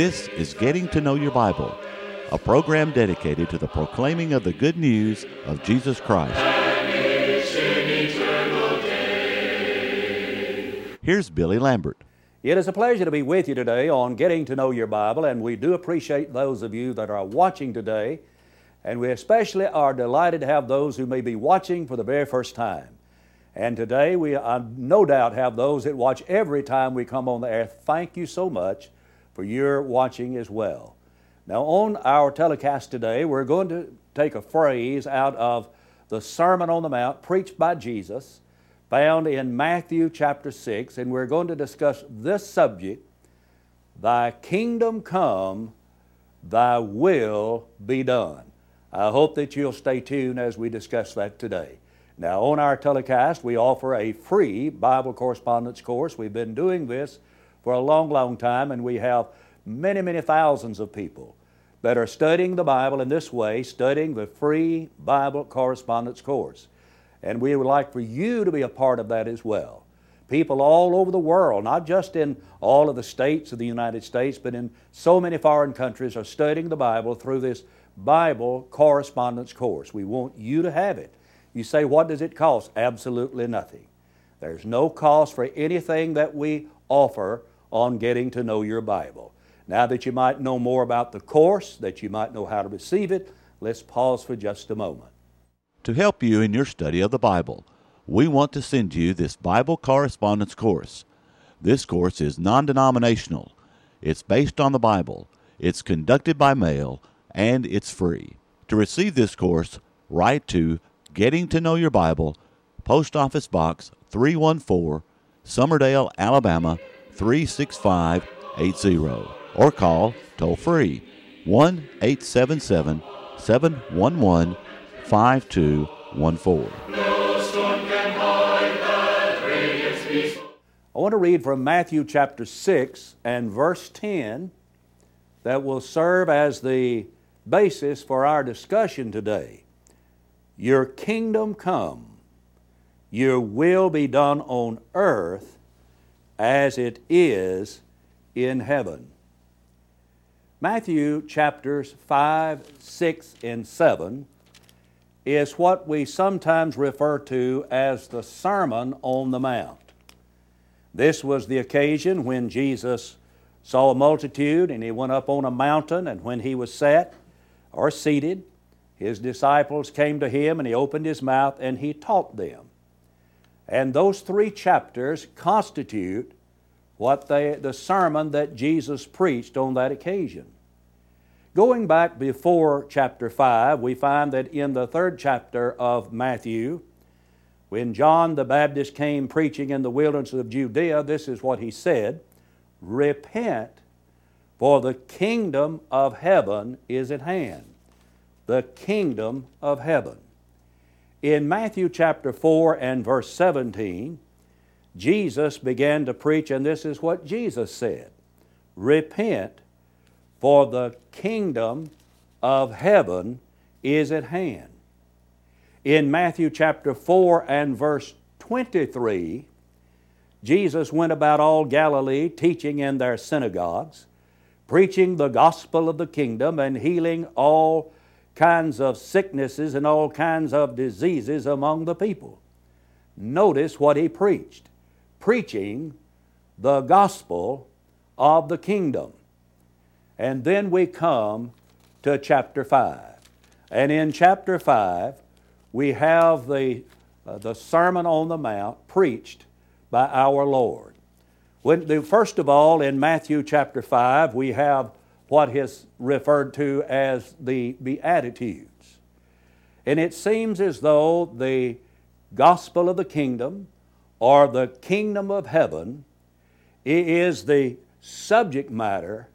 This is Getting to Know Your Bible, a program dedicated to the proclaiming of the good news of Jesus Christ. Here's Billy Lambert. It is a pleasure to be with you today on Getting to Know Your Bible, and we do appreciate those of you that are watching today, and we especially are delighted to have those who may be watching for the very first time. And today we uh, no doubt have those that watch every time we come on the air. Thank you so much for your watching as well. Now, on our telecast today, we're going to take a phrase out of the Sermon on the Mount preached by Jesus, found in Matthew chapter 6, and we're going to discuss this subject Thy kingdom come, thy will be done. I hope that you'll stay tuned as we discuss that today. Now, on our telecast, we offer a free Bible correspondence course. We've been doing this for a long, long time, and we have many, many thousands of people that are studying the Bible in this way, studying the free Bible correspondence course. And we would like for you to be a part of that as well. People all over the world, not just in all of the states of the United States, but in so many foreign countries, are studying the Bible through this Bible correspondence course. We want you to have it. You say, what does it cost? Absolutely nothing. There's no cost for anything that we offer on getting to know your Bible. Now that you might know more about the course, that you might know how to receive it, let's pause for just a moment. To help you in your study of the Bible, we want to send you this Bible correspondence course. This course is non denominational, it's based on the Bible, it's conducted by mail, and it's free. To receive this course, write to Getting to Know Your Bible, Post Office Box 314, Summerdale, Alabama 36580, or call toll free 1 877 711 5214. I want to read from Matthew chapter 6 and verse 10 that will serve as the basis for our discussion today. Your kingdom come, your will be done on earth as it is in heaven. Matthew chapters 5, 6, and 7 is what we sometimes refer to as the Sermon on the Mount. This was the occasion when Jesus saw a multitude and he went up on a mountain, and when he was sat or seated, his disciples came to him and he opened his mouth and he taught them. And those three chapters constitute what they, the sermon that Jesus preached on that occasion. Going back before chapter 5, we find that in the third chapter of Matthew, when John the Baptist came preaching in the wilderness of Judea, this is what he said Repent, for the kingdom of heaven is at hand the kingdom of heaven. In Matthew chapter 4 and verse 17, Jesus began to preach, and this is what Jesus said Repent, for the kingdom of heaven is at hand. In Matthew chapter 4 and verse 23, Jesus went about all Galilee, teaching in their synagogues, preaching the gospel of the kingdom, and healing all kinds of sicknesses and all kinds of diseases among the people. Notice what he preached preaching the gospel of the kingdom. And then we come to chapter 5. And in chapter 5, we have the, uh, the Sermon on the Mount preached by our Lord. When the, first of all, in Matthew chapter 5, we have what is referred to as the Beatitudes. And it seems as though the gospel of the kingdom or the kingdom of heaven is the subject matter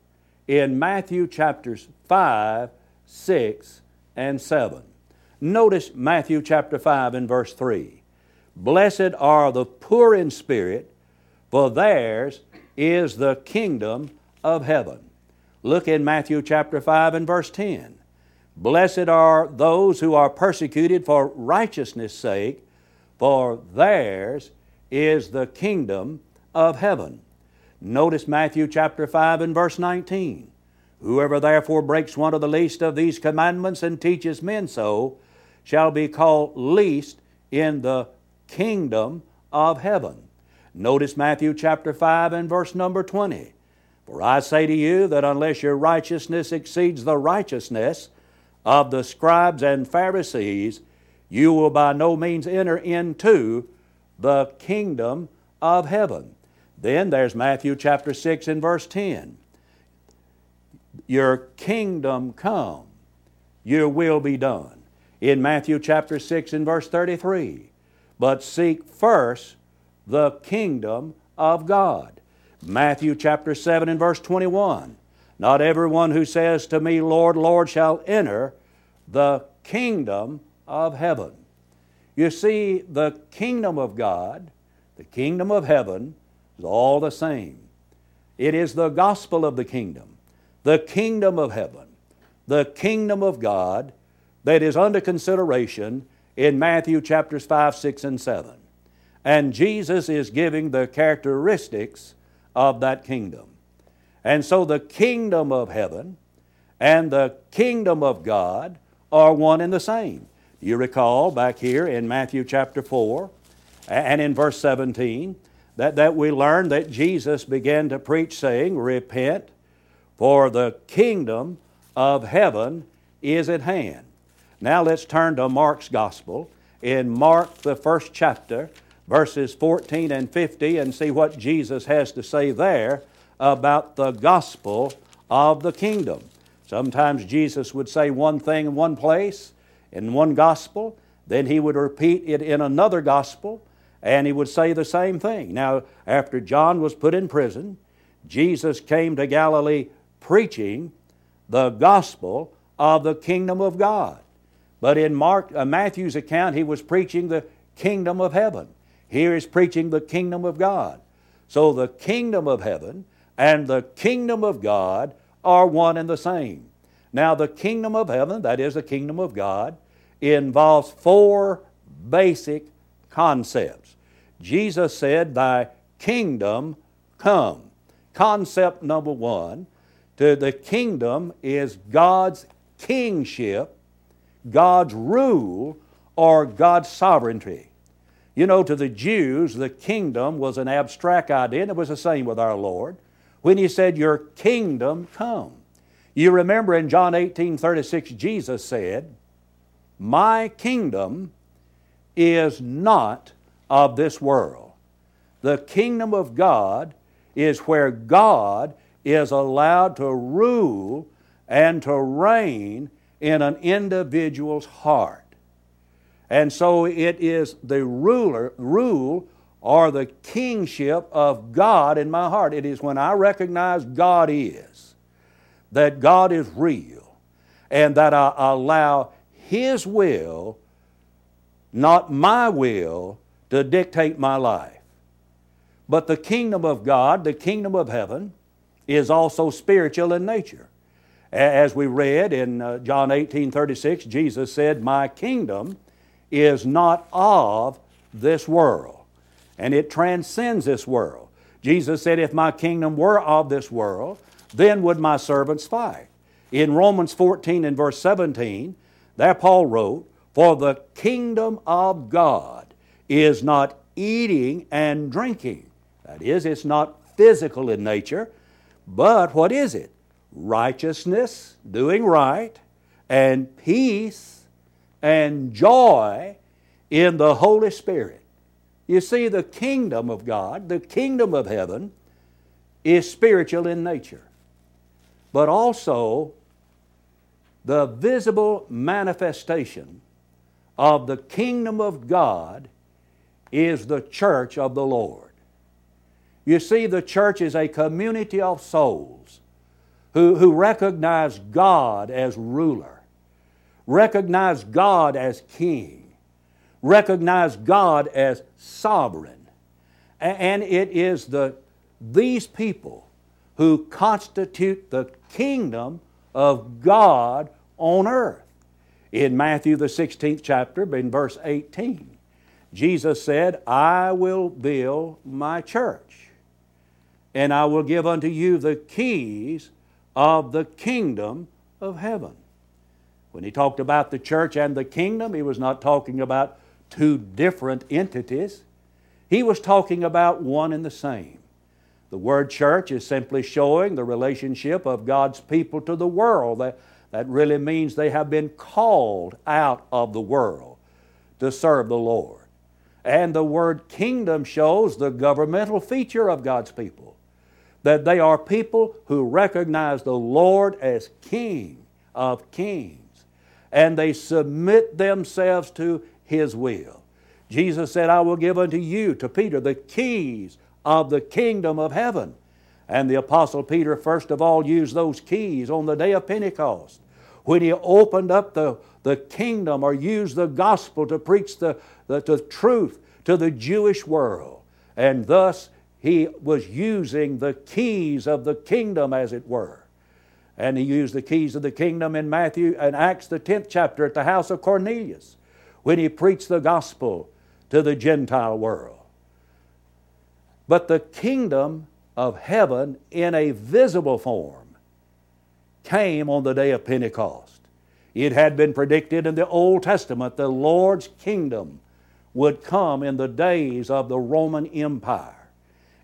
in Matthew chapters 5, 6, and 7. Notice Matthew chapter 5 and verse 3. Blessed are the poor in spirit, for theirs is the kingdom of heaven. Look in Matthew chapter 5 and verse 10. Blessed are those who are persecuted for righteousness' sake, for theirs is the kingdom of heaven. Notice Matthew chapter 5 and verse 19. Whoever therefore breaks one of the least of these commandments and teaches men so shall be called least in the kingdom of heaven. Notice Matthew chapter 5 and verse number 20. For I say to you that unless your righteousness exceeds the righteousness of the scribes and Pharisees, you will by no means enter into the kingdom of heaven. Then there's Matthew chapter 6 and verse 10. Your kingdom come, your will be done. In Matthew chapter 6 and verse 33, but seek first the kingdom of God. Matthew chapter 7 and verse 21. Not everyone who says to me, Lord, Lord, shall enter the kingdom of heaven. You see, the kingdom of God, the kingdom of heaven, is all the same. It is the gospel of the kingdom, the kingdom of heaven, the kingdom of God that is under consideration in Matthew chapters 5, 6, and 7. And Jesus is giving the characteristics of that kingdom. And so the kingdom of heaven and the kingdom of God are one and the same. You recall back here in Matthew chapter 4 and in verse 17 that, that we learn that Jesus began to preach, saying, Repent, for the kingdom of heaven is at hand. Now let's turn to Mark's Gospel in Mark, the first chapter, verses 14 and 50, and see what Jesus has to say there about the gospel of the kingdom. Sometimes Jesus would say one thing in one place, in one gospel, then he would repeat it in another gospel, and he would say the same thing. Now, after John was put in prison, Jesus came to Galilee preaching the gospel of the kingdom of God. But in Mark, uh, Matthew's account, he was preaching the kingdom of heaven. Here is preaching the kingdom of God. So the kingdom of heaven and the kingdom of God are one and the same. Now, the kingdom of heaven, that is the kingdom of God, involves four basic concepts. Jesus said, Thy kingdom come. Concept number one to the kingdom is God's kingship, God's rule, or God's sovereignty. You know, to the Jews, the kingdom was an abstract idea, and it was the same with our Lord when He said, Your kingdom come. You remember in John 18 36, Jesus said, My kingdom is not of this world. The kingdom of God is where God is allowed to rule and to reign in an individual's heart. And so it is the ruler, rule or the kingship of God in my heart. It is when I recognize God is, that God is real, and that I allow His will, not my will, to dictate my life. But the kingdom of God, the kingdom of heaven, is also spiritual in nature. As we read in uh, John 18 36, Jesus said, My kingdom is not of this world, and it transcends this world. Jesus said, If my kingdom were of this world, then would my servants fight. In Romans 14 and verse 17, there Paul wrote, For the kingdom of God is not eating and drinking. That is, it's not physical in nature, but what is it? Righteousness, doing right, and peace and joy in the Holy Spirit. You see, the kingdom of God, the kingdom of heaven, is spiritual in nature, but also the visible manifestation of the kingdom of God is the church of the Lord. You see, the church is a community of souls who, who recognize God as ruler recognize God as king, recognize God as sovereign. And it is the, these people who constitute the kingdom of God on earth. In Matthew, the 16th chapter, in verse 18, Jesus said, I will build my church, and I will give unto you the keys of the kingdom of heaven. When he talked about the church and the kingdom, he was not talking about two different entities. He was talking about one and the same. The word church is simply showing the relationship of God's people to the world. That, that really means they have been called out of the world to serve the Lord. And the word kingdom shows the governmental feature of God's people that they are people who recognize the Lord as King of kings and they submit themselves to His will. Jesus said, I will give unto you, to Peter, the keys of the kingdom of heaven. And the Apostle Peter, first of all, used those keys on the day of Pentecost when he opened up the, the kingdom or used the gospel to preach the, the, the truth to the Jewish world. And thus he was using the keys of the kingdom, as it were. And he used the keys of the kingdom in Matthew and Acts, the 10th chapter, at the house of Cornelius, when he preached the gospel to the Gentile world. But the kingdom of heaven in a visible form came on the day of Pentecost. It had been predicted in the Old Testament the Lord's kingdom would come in the days of the Roman Empire.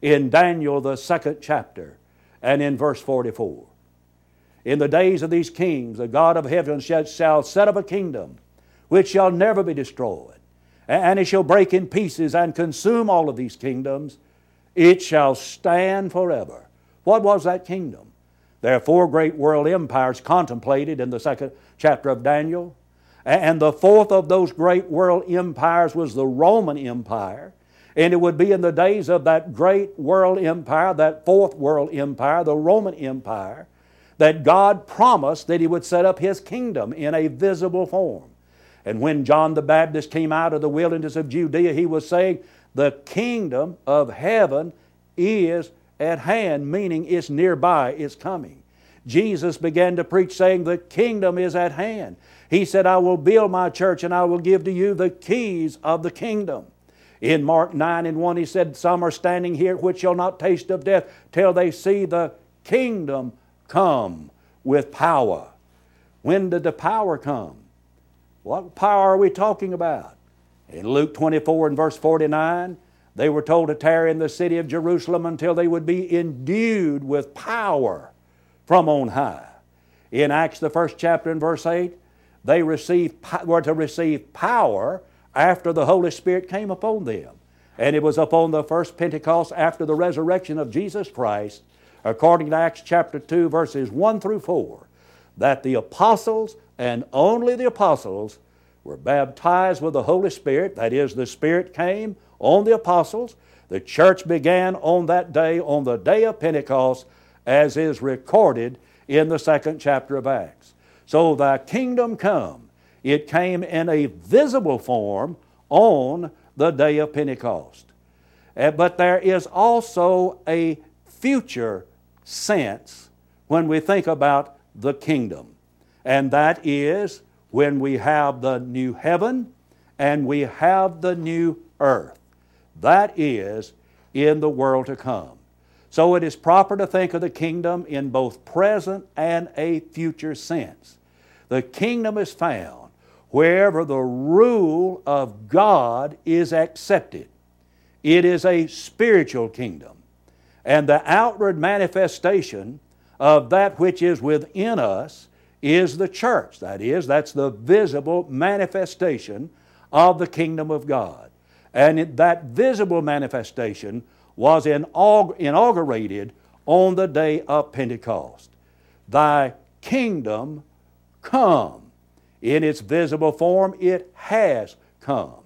In Daniel, the second chapter, and in verse 44. In the days of these kings, the God of heaven shall set up a kingdom which shall never be destroyed, and it shall break in pieces and consume all of these kingdoms. It shall stand forever. What was that kingdom? There are four great world empires contemplated in the second chapter of Daniel. And the fourth of those great world empires was the Roman Empire. And it would be in the days of that great world empire, that fourth world empire, the Roman Empire, that God promised that He would set up His kingdom in a visible form. And when John the Baptist came out of the wilderness of Judea, he was saying, The kingdom of heaven is at hand, meaning it's nearby, it's coming. Jesus began to preach, saying, The kingdom is at hand. He said, I will build my church and I will give to you the keys of the kingdom. In Mark 9 and 1, he said, Some are standing here which shall not taste of death till they see the kingdom come with power. When did the power come? What power are we talking about? In Luke 24 and verse 49, they were told to tarry in the city of Jerusalem until they would be endued with power from on high. In Acts, the first chapter and verse 8, they received, were to receive power after the Holy Spirit came upon them. And it was upon the first Pentecost after the resurrection of Jesus Christ, according to Acts chapter 2, verses 1 through 4, that the apostles and only the apostles were baptized with the Holy Spirit. That is, the Spirit came on the apostles. The church began on that day, on the day of Pentecost, as is recorded in the second chapter of Acts. So, thy kingdom come. It came in a visible form on the day of Pentecost. Uh, but there is also a future sense when we think about the kingdom, and that is when we have the new heaven and we have the new earth. That is in the world to come. So it is proper to think of the kingdom in both present and a future sense. The kingdom is found wherever the rule of God is accepted. It is a spiritual kingdom. And the outward manifestation of that which is within us is the church. That is, that's the visible manifestation of the kingdom of God. And that visible manifestation was inaugurated on the day of Pentecost. Thy kingdom come. In its visible form, it has come.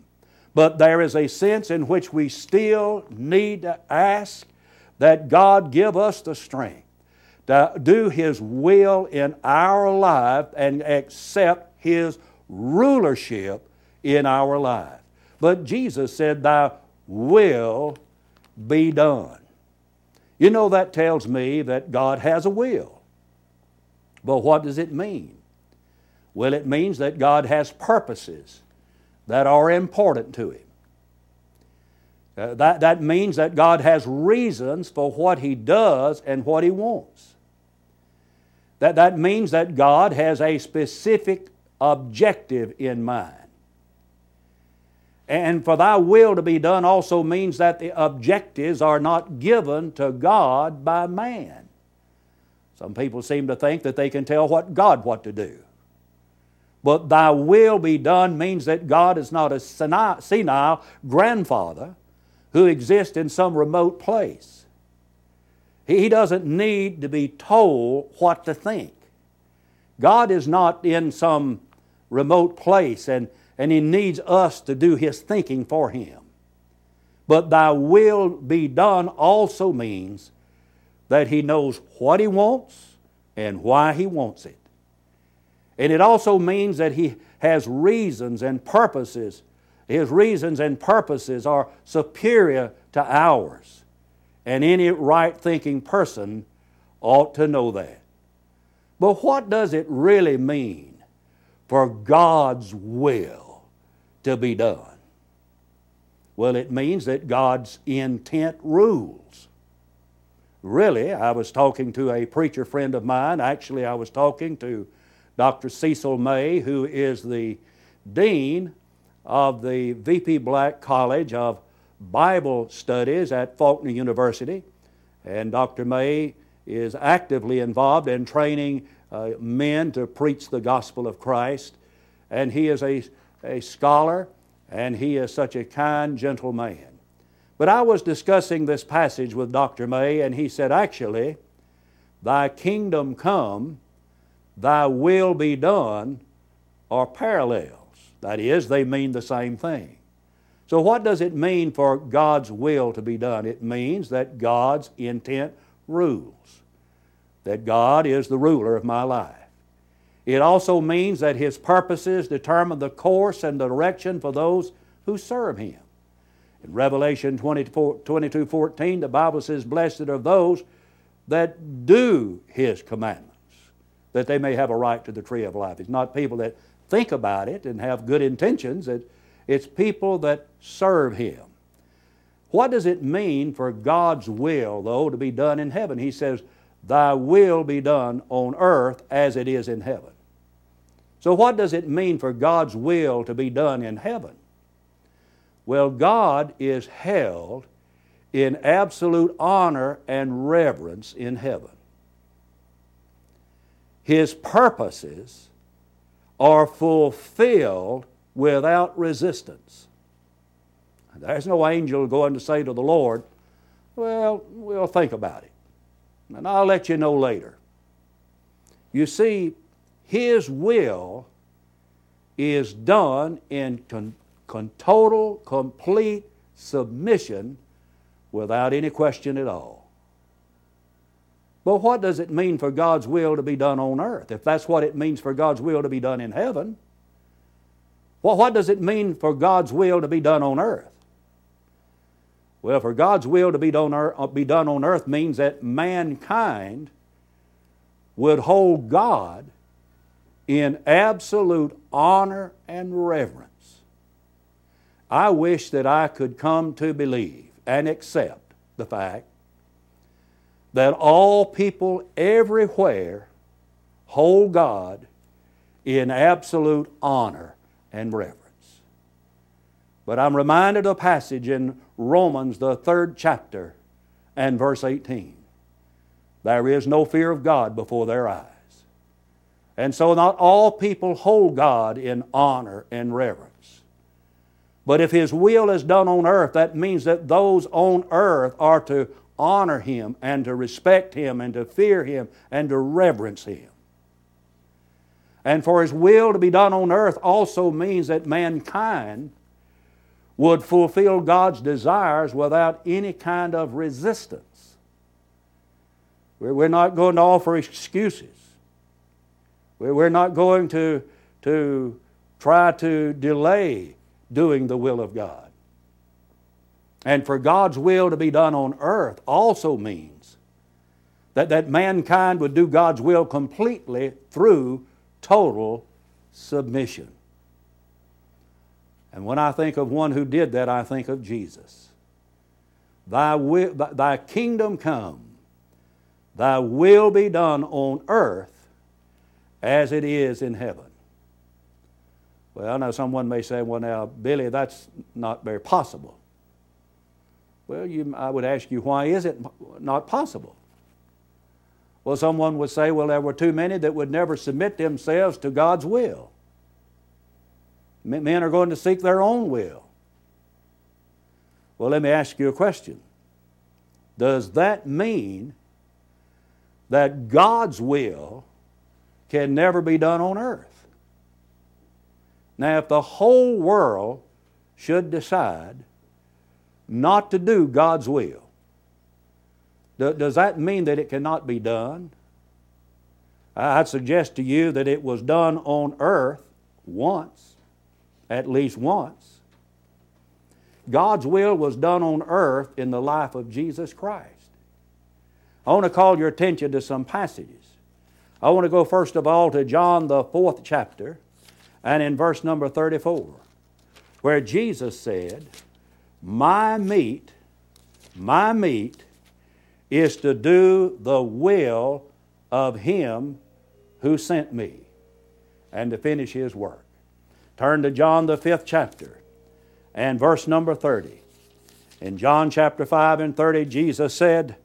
But there is a sense in which we still need to ask that God give us the strength to do His will in our life and accept His rulership in our life. But Jesus said, Thy will be done. You know, that tells me that God has a will. But what does it mean? Well, it means that God has purposes that are important to Him. Uh, that, that means that God has reasons for what He does and what He wants. That, that means that God has a specific objective in mind. And for thy will to be done also means that the objectives are not given to God by man. Some people seem to think that they can tell what God what to do. But thy will be done means that God is not a senile grandfather who exists in some remote place. He doesn't need to be told what to think. God is not in some remote place and, and He needs us to do His thinking for Him. But thy will be done also means that He knows what He wants and why He wants it. And it also means that He has reasons and purposes. His reasons and purposes are superior to ours. And any right thinking person ought to know that. But what does it really mean for God's will to be done? Well, it means that God's intent rules. Really, I was talking to a preacher friend of mine. Actually, I was talking to Dr. Cecil May, who is the Dean of the V.P. Black College of Bible Studies at Faulkner University. And Dr. May is actively involved in training uh, men to preach the gospel of Christ. And he is a, a scholar, and he is such a kind, gentle man. But I was discussing this passage with Dr. May, and he said, Actually, thy kingdom come, thy will be done, are parallels. That is, they mean the same thing. So, what does it mean for God's will to be done? It means that God's intent rules, that God is the ruler of my life. It also means that His purposes determine the course and the direction for those who serve Him. In Revelation 22 14, the Bible says, Blessed are those that do His commandments, that they may have a right to the tree of life. It's not people that think about it and have good intentions, it's people that serve Him. What does it mean for God's will, though, to be done in heaven? He says, Thy will be done on earth as it is in heaven. So, what does it mean for God's will to be done in heaven? Well, God is held in absolute honor and reverence in heaven. His purposes are fulfilled without resistance. There's no angel going to say to the Lord, Well, we'll think about it, and I'll let you know later. You see, His will is done in con- con- total, complete submission without any question at all. But what does it mean for God's will to be done on earth? If that's what it means for God's will to be done in heaven, well, what does it mean for God's will to be done on earth? Well, for God's will to be done, uh, be done on earth means that mankind would hold God in absolute honor and reverence. I wish that I could come to believe and accept the fact that all people everywhere hold God in absolute honor and reverence. But I'm reminded of a passage in Romans, the third chapter, and verse 18. There is no fear of God before their eyes. And so, not all people hold God in honor and reverence. But if His will is done on earth, that means that those on earth are to honor Him and to respect Him and to fear Him and to reverence Him. And for His will to be done on earth also means that mankind would fulfill God's desires without any kind of resistance. We're not going to offer excuses. We're not going to, to try to delay doing the will of God. And for God's will to be done on earth also means that, that mankind would do God's will completely through total submission. And when I think of one who did that, I think of Jesus. Thy, will, thy kingdom come, thy will be done on earth as it is in heaven. Well, now someone may say, well, now, Billy, that's not very possible. Well, you, I would ask you, why is it not possible? Well, someone would say, well, there were too many that would never submit themselves to God's will. Men are going to seek their own will. Well, let me ask you a question. Does that mean that God's will can never be done on earth? Now, if the whole world should decide not to do God's will, does that mean that it cannot be done? I'd suggest to you that it was done on earth once, at least once. God's will was done on earth in the life of Jesus Christ. I want to call your attention to some passages. I want to go first of all to John, the fourth chapter, and in verse number 34, where Jesus said, My meat, my meat is to do the will of Him who sent me and to finish His work. Turn to John, the fifth chapter, and verse number 30. In John chapter 5 and 30, Jesus said,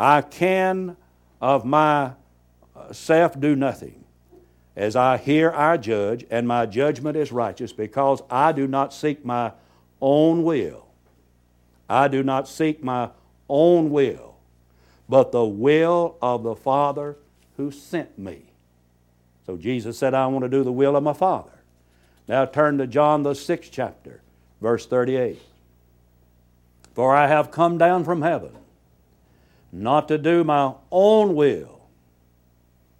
I can of myself do nothing. As I hear I judge, and my judgment is righteous, because I do not seek my own will. I do not seek my own will, but the will of the Father who sent me. So Jesus said, I want to do the will of my Father. Now turn to John, the sixth chapter, verse 38. For I have come down from heaven, not to do my own will,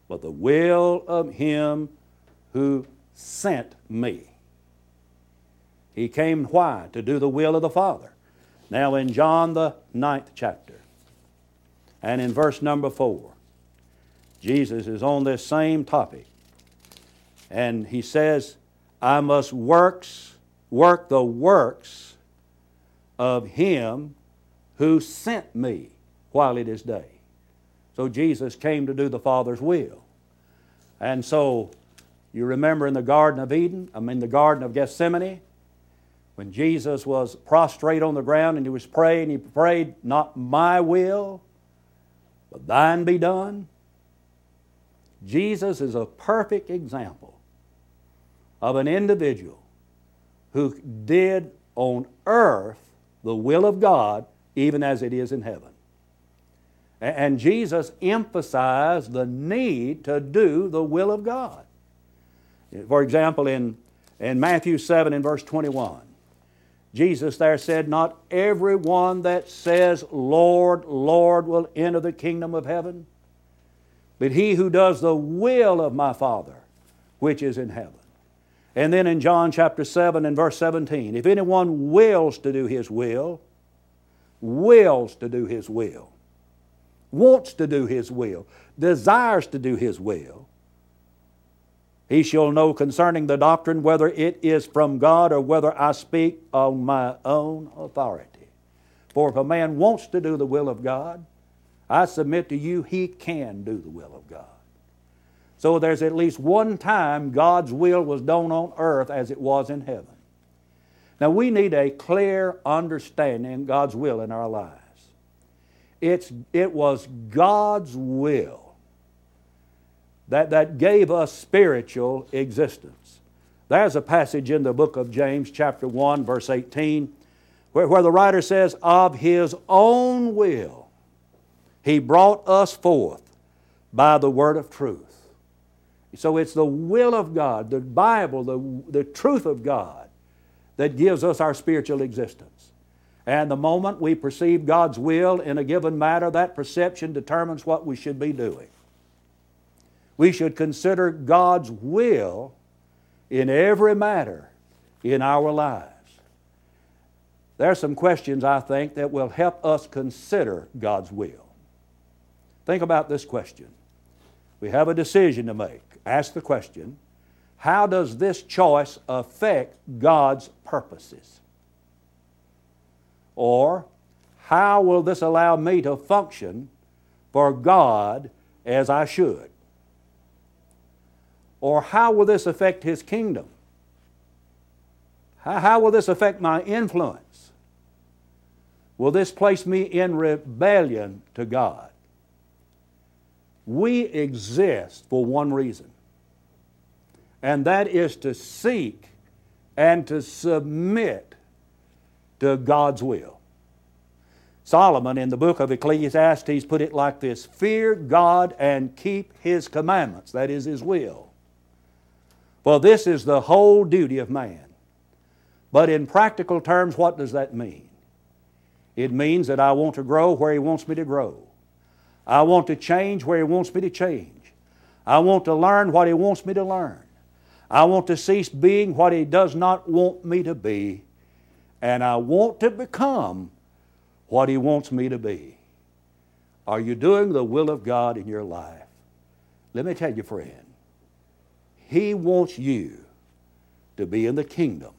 but the will of Him who sent me. He came why? To do the will of the Father. Now in John, the ninth chapter, and in verse number 4, Jesus is on this same topic. And he says, I must works, work the works of him who sent me while it is day. So Jesus came to do the Father's will. And so you remember in the Garden of Eden, I mean the Garden of Gethsemane, when Jesus was prostrate on the ground and he was praying, he prayed, Not my will, but thine be done. Jesus is a perfect example of an individual who did on earth the will of God even as it is in heaven. And Jesus emphasized the need to do the will of God. For example, in, in Matthew 7 in verse 21, Jesus there said, Not every one that says, Lord, Lord, will enter the kingdom of heaven, but he who does the will of my Father which is in heaven. And then in John chapter 7 and verse 17, if anyone wills to do his will, wills to do his will, wants to do his will, desires to do his will, he shall know concerning the doctrine whether it is from God or whether I speak on my own authority. For if a man wants to do the will of God, I submit to you, he can do the will of God. So there's at least one time God's will was done on earth as it was in heaven. Now we need a clear understanding of God's will in our lives. It's, it was God's will that, that gave us spiritual existence. There's a passage in the book of James, chapter 1, verse 18, where, where the writer says, Of his own will he brought us forth by the word of truth. So it's the will of God, the Bible, the, the truth of God, that gives us our spiritual existence. And the moment we perceive God's will in a given matter, that perception determines what we should be doing we should consider God's will in every matter in our lives. There are some questions, I think, that will help us consider God's will. Think about this question. We have a decision to make. Ask the question How does this choice affect God's purposes? Or, how will this allow me to function for God as I should? Or how will this affect His kingdom? How, how will this affect my influence? Will this place me in rebellion to God? We exist for one reason, and that is to seek and to submit to God's will. Solomon in the book of Ecclesiastes put it like this Fear God and keep His commandments, that is His will. For this is the whole duty of man. But in practical terms, what does that mean? It means that I want to grow where He wants me to grow. I want to change where He wants me to change. I want to learn what He wants me to learn. I want to cease being what He does not want me to be. And I want to become what He wants me to be. Are you doing the will of God in your life? Let me tell you, friend, He wants you to be in the kingdom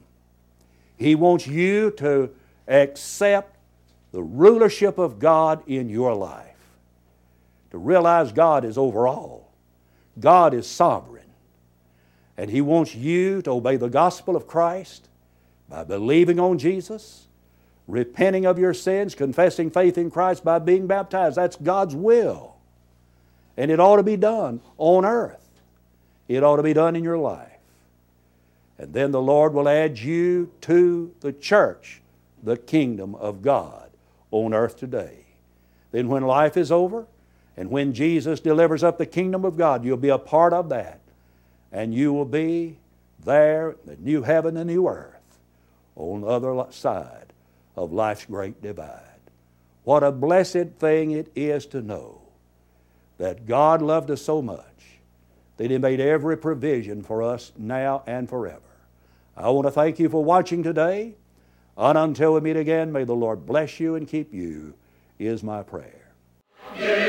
he wants you to accept the rulership of God in your life. To realize God is over all, God is sovereign. And He wants you to obey the gospel of Christ by believing on Jesus, repenting of your sins, confessing faith in Christ by being baptized. That's God's will. And it ought to be done on earth, it ought to be done in your life. And then the Lord will add you to the church, the kingdom of God on earth today. Then, when life is over and when Jesus delivers up the kingdom of God, you'll be a part of that. And you will be there, in the new heaven and new earth, on the other side of life's great divide. What a blessed thing it is to know that God loved us so much that He made every provision for us now and forever. I want to thank you for watching today. And until we meet again, may the Lord bless you and keep you, is my prayer. Give